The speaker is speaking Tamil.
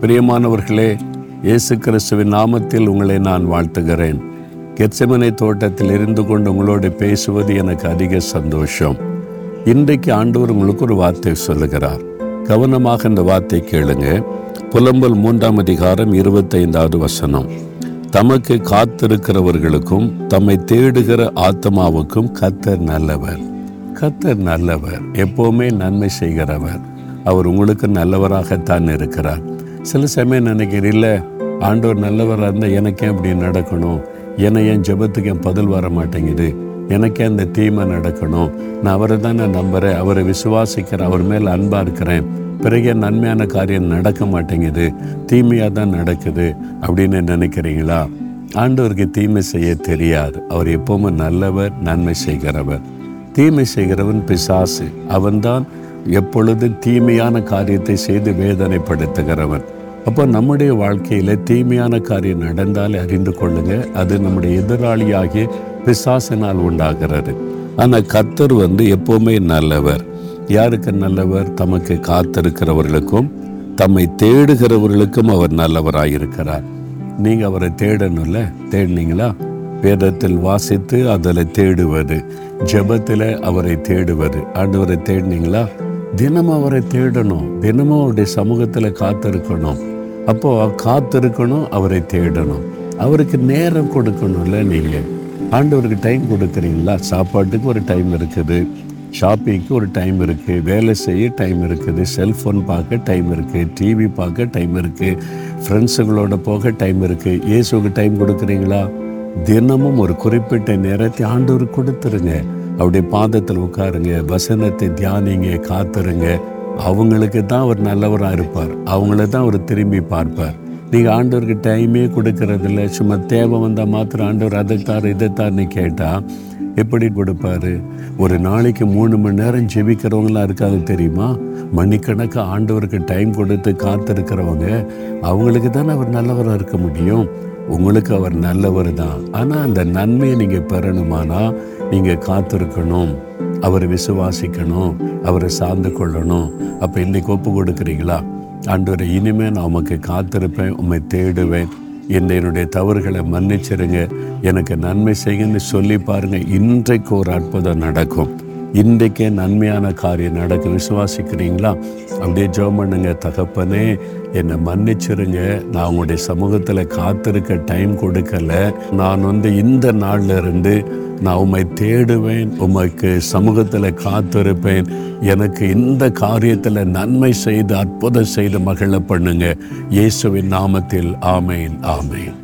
பிரியமானவர்களே இயேசு கிறிஸ்துவின் நாமத்தில் உங்களை நான் வாழ்த்துகிறேன். கெச்சமனை தோட்டத்தில் இருந்து கொண்டு உங்களோடு பேசுவது எனக்கு அதிக சந்தோஷம். இன்றைக்கு ஆண்டவர் உங்களுக்கு ஒரு வார்த்தை சொல்லுகிறார். கவனமாக இந்த வார்த்தை கேளுங்க. புலம்பல் மூன்றாம் அதிகாரம் இருபத்தைந்தாவது வசனம். தமக்கு காத்திருக்கிறவர்களுக்கும் தம்மை தேடுகிற ஆத்மாவுக்கும் கத்தர் நல்லவர். கத்தர் நல்லவர். எப்போவுமே நன்மை செய்கிறவர். அவர் உங்களுக்கு நல்லவராகத்தான் இருக்கிறார். சில சமயம் நினைக்கிறேன் இல்லை ஆண்டவர் நல்லவராக இருந்தால் எனக்கே அப்படி நடக்கணும்? என்னை என் ஜெபத்துக்கு என் பதில் வர மாட்டேங்குது? எனக்கே அந்த தீமை நடக்கணும்? நான் அவரை தான் நான் நம்புகிறேன் அவரை விசுவாசிக்கிறேன். அவர் மேல் அன்பாக இருக்கிறேன். பிறகு என் நன்மையான காரியம் நடக்க மாட்டேங்குது. தீமையாக தான் நடக்குது. அப்படின்னு நினைக்கிறீங்களா? ஆண்டவருக்கு தீமை செய்ய தெரியாது. அவர் எப்போவுமே நல்லவர் நன்மை செய்கிறவர். தீமை செய்கிறவன் பிசாசு. அவன்தான் எப்பொழுது தீமையான காரியத்தை செய்து வேதனைப்படுத்துகிறவன். அப்போ நம்முடைய வாழ்க்கையில் தீமையான காரியம் நடந்தாலே அறிந்து கொள்ளுங்க. அது நம்முடைய எதிராளியாகிய பிசாசினால் உண்டாகிறது. ஆனால் கத்தர் வந்து எப்போவுமே நல்லவர். யாருக்கு நல்லவர்? தமக்கு காத்திருக்கிறவர்களுக்கும் தம்மை தேடுகிறவர்களுக்கும் அவர் நல்லவராயிருக்கிறார். நீங்கள் அவரை தேடணும்ல? தேடினீங்களா? வேதத்தில் வாசித்து அதில் தேடுவது. ஜெபத்தில் அவரை தேடுவது. ஆண்டவரை தேடினீங்களா? தினமும் அவரை தேடணும். தினமும் அவருடைய சமூகத்தில் காத்திருக்கணும். அப்போ காத்திருக்கணும் அவரை தேடணும். அவருக்கு நேரம் கொடுக்கணும்ல நீங்கள்? ஆண்டவருக்கு டைம் கொடுக்குறீங்களா? சாப்பாட்டுக்கு ஒரு டைம் இருக்குது. ஷாப்பிங்க்கு ஒரு டைம் இருக்குது வேலை செய்ய டைம் இருக்குது. செல்ஃபோன் பார்க்க டைம் இருக்குது டிவி பார்க்க டைம் இருக்குது ஃப்ரெண்ட்ஸுங்களோட போக டைம் இருக்குது இயேசுக்கு டைம் கொடுக்குறீங்களா? தினமும் ஒரு குறிப்பிட்ட நேரத்தை ஆண்டவருக்கு கொடுத்துருங்க. அவருடைய பாதத்தில் உட்காருங்க வசனத்தை தியானிங்க காத்துருங்க. அவங்களுக்கு தான் அவர் நல்லவராக இருப்பார். அவங்கள தான் அவர் திரும்பி பார்ப்பார். நீங்கள் ஆண்டவருக்கு டைமே கொடுக்கறதில்ல. சும்மா தேவை வந்தால் மாத்திரம் ஆண்டவர் அதைத்தார் இதைத்தார்னு கேட்டால் எப்படி கொடுப்பாரு? ஒரு நாளைக்கு மூணு மணி நேரம் ஜெபிக்கிறவங்களாம் இருக்காது தெரியுமா? மணிக்கணக்காக ஆண்டவருக்கு டைம் கொடுத்து காத்திருக்கிறவங்க அவங்களுக்கு தானே அவர் நல்லவராக இருக்க முடியும். உங்களுக்கு அவர் நல்லவர் தான். ஆனால் அந்த நன்மையை நீங்கள் பெறணுமானா நீங்கள் காத்திருக்கணும். அவரை விசுவாசிக்கணும். அவரை சார்ந்து கொள்ளணும். அப்போ இன்னைக்கு ஒப்பு கொடுக்குறீங்களா? அன்று இனிமேல் நான் உமக்கு காத்திருப்பேன். உண்மை தேடுவேன். என்னை என்னுடைய தவறுகளை மன்னிச்சிருங்க. எனக்கு நன்மை செய்யுன்னு சொல்லி பாருங்கள் இன்றைக்கு ஒரு அற்புதம் நடக்கும். இன்றைக்கே நன்மையான காரியம் நடக்க விசுவாசிக்கிறீங்களா? அப்படியே ஜெபம் பண்ணுங்க. தகப்பனே என்னை மன்னிச்சிருங்க. நான் உங்களுடைய சமூகத்தில் காத்திருக்க டைம் கொடுக்கல. நான் வந்து இந்த நாள்ல இருந்து நான் உம்மை தேடுவேன் உமக்கு சமூகத்தில் காத்திருப்பேன். எனக்கு இந்த காரியத்தில் நன்மை செய்து அற்புதம் செய்து மகிழ பண்ணுங்க. இயேசுவின் நாமத்தில் ஆமேன் ஆமேன்.